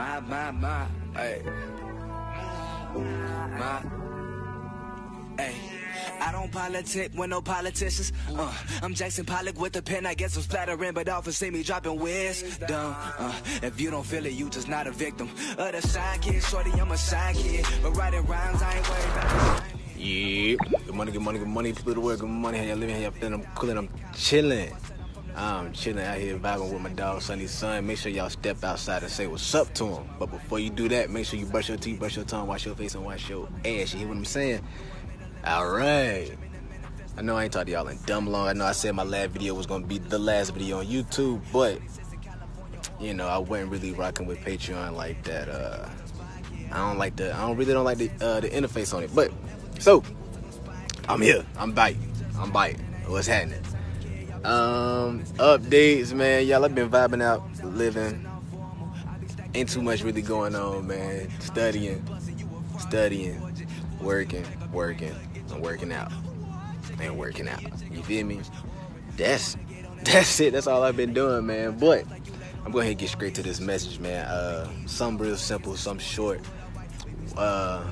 My, my, my, hey. My, hey. I don't politic with no politicians. Uh, I'm Jackson Pollock with a pen. I guess I'm splattering, but often see me dropping wisdom. Uh, if you don't feel it, you just not a victim of the side kid. Shorty, I'm a side kid, but writing rhymes, I ain't worried about. Yeah. Good money, good money, good money. The world, good money. How y'all living? How y'all feeling? I'm cooling. I'm chilling. I'm chilling out here vibing with my dog Sunny Sun. Make sure y'all step outside and say what's up to him. But before you do that, make sure you brush your teeth, brush your tongue, wash your face, and wash your ass. You hear what I'm saying? All right. I know I ain't talked to y'all in dumb long. I know I said my last video was gonna be the last video on YouTube, but you know I wasn't really rocking with Patreon like that. Uh, I don't like the. I don't really don't like the uh, the interface on it. But so I'm here. I'm biting. I'm biting. What's happening? Um, updates, man. Y'all, I've been vibing out, living. Ain't too much really going on, man. Studying, studying, working, working, and working out, and working out. You feel me? That's that's it. That's all I've been doing, man. But I'm going to get straight to this message, man. Uh, some real simple, some short. Uh,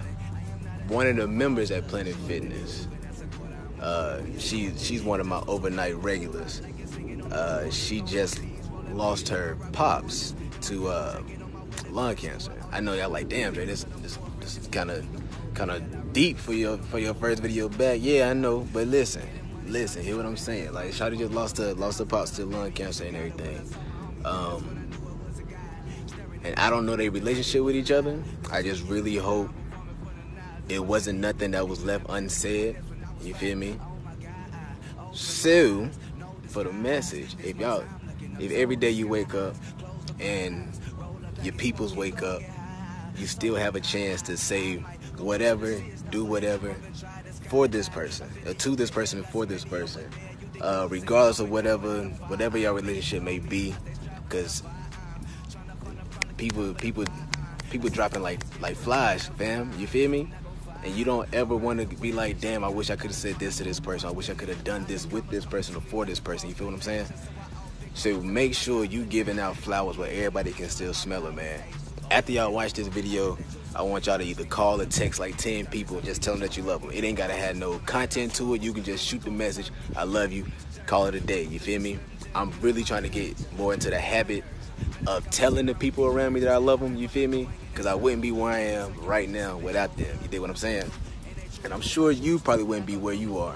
one of the members at Planet Fitness uh, she she's one of my overnight regulars. Uh, she just lost her pops to uh, lung cancer. I know y'all like, damn, Dre, this this, this is kind of kind of deep for your for your first video back. Yeah, I know, but listen, listen, hear what I'm saying. Like, Shawty just lost her lost her pops to lung cancer and everything. Um, and I don't know their relationship with each other. I just really hope it wasn't nothing that was left unsaid you feel me? So, for the message, if y'all, if every day you wake up and your peoples wake up, you still have a chance to say whatever, do whatever for this person, or to this person, for this person, uh, regardless of whatever, whatever your relationship may be, because people, people, people dropping like like flies, fam. You feel me? And you don't ever want to be like, damn, I wish I could have said this to this person. I wish I could have done this with this person or for this person. You feel what I'm saying? So make sure you giving out flowers where everybody can still smell it, man. After y'all watch this video, I want y'all to either call or text like 10 people and just tell them that you love them. It ain't gotta have no content to it. You can just shoot the message, I love you, call it a day. You feel me? I'm really trying to get more into the habit of telling the people around me that I love them. You feel me? because I wouldn't be where I am right now without them. You dig what I'm saying? And I'm sure you probably wouldn't be where you are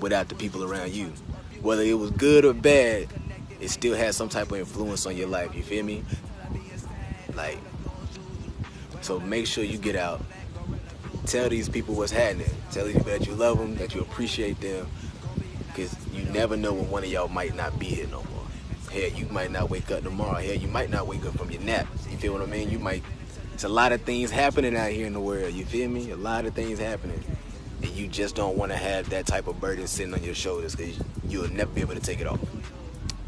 without the people around you. Whether it was good or bad, it still has some type of influence on your life. You feel me? Like, so make sure you get out. Tell these people what's happening. Tell these people that you love them, that you appreciate them. Because you never know when one of y'all might not be here no more. Hell, you might not wake up tomorrow. Hell, you might not wake up from your nap. You feel what I mean? You might it's a lot of things happening out here in the world. You feel me? A lot of things happening. And you just don't want to have that type of burden sitting on your shoulders because you'll never be able to take it off.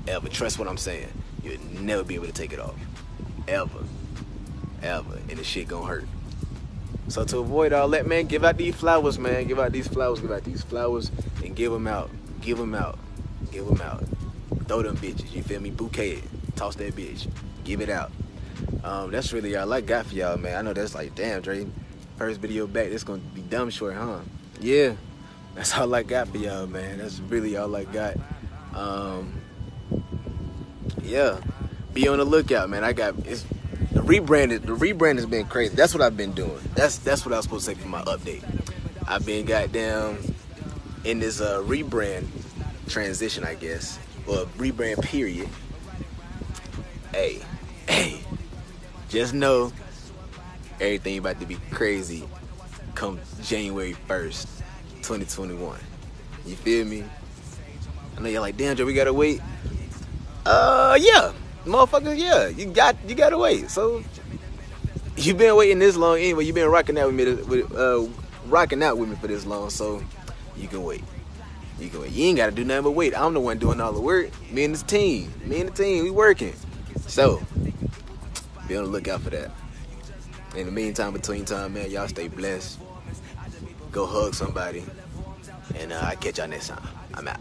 Ever. Trust what I'm saying. You'll never be able to take it off. Ever. Ever. And the shit gonna hurt. So to avoid all that, man, give out these flowers, man. Give out these flowers, give out these flowers, and give them out. Give them out. Give them out. Throw them bitches. You feel me? Bouquet it. Toss that bitch. Give it out. Um, that's really all I got for y'all, man. I know that's like, damn, Dre, first video back, this gonna be dumb short, huh? Yeah, that's all I got for y'all, man. That's really all I got. Um, yeah, be on the lookout, man. I got it's the rebrand. The rebrand has been crazy. That's what I've been doing. That's that's what I was supposed to say for my update. I've been goddamn in this uh, rebrand transition, I guess, or rebrand period. Hey, hey, just know everything about to be crazy come January 1st, 2021. You feel me? I know you're like, damn, Joe, we gotta wait. Uh, yeah, motherfuckers, yeah, you got you gotta wait. So you've been waiting this long anyway. You've been rocking out with me, uh, rocking out with me for this long, so you can wait. You wait. You ain't gotta do nothing but wait. I'm the one doing all the work. Me and this team, me and the team, we working. So be on the lookout for that. In the meantime, between time, man, y'all stay blessed. Go hug somebody. And uh, I catch y'all next time. I'm out.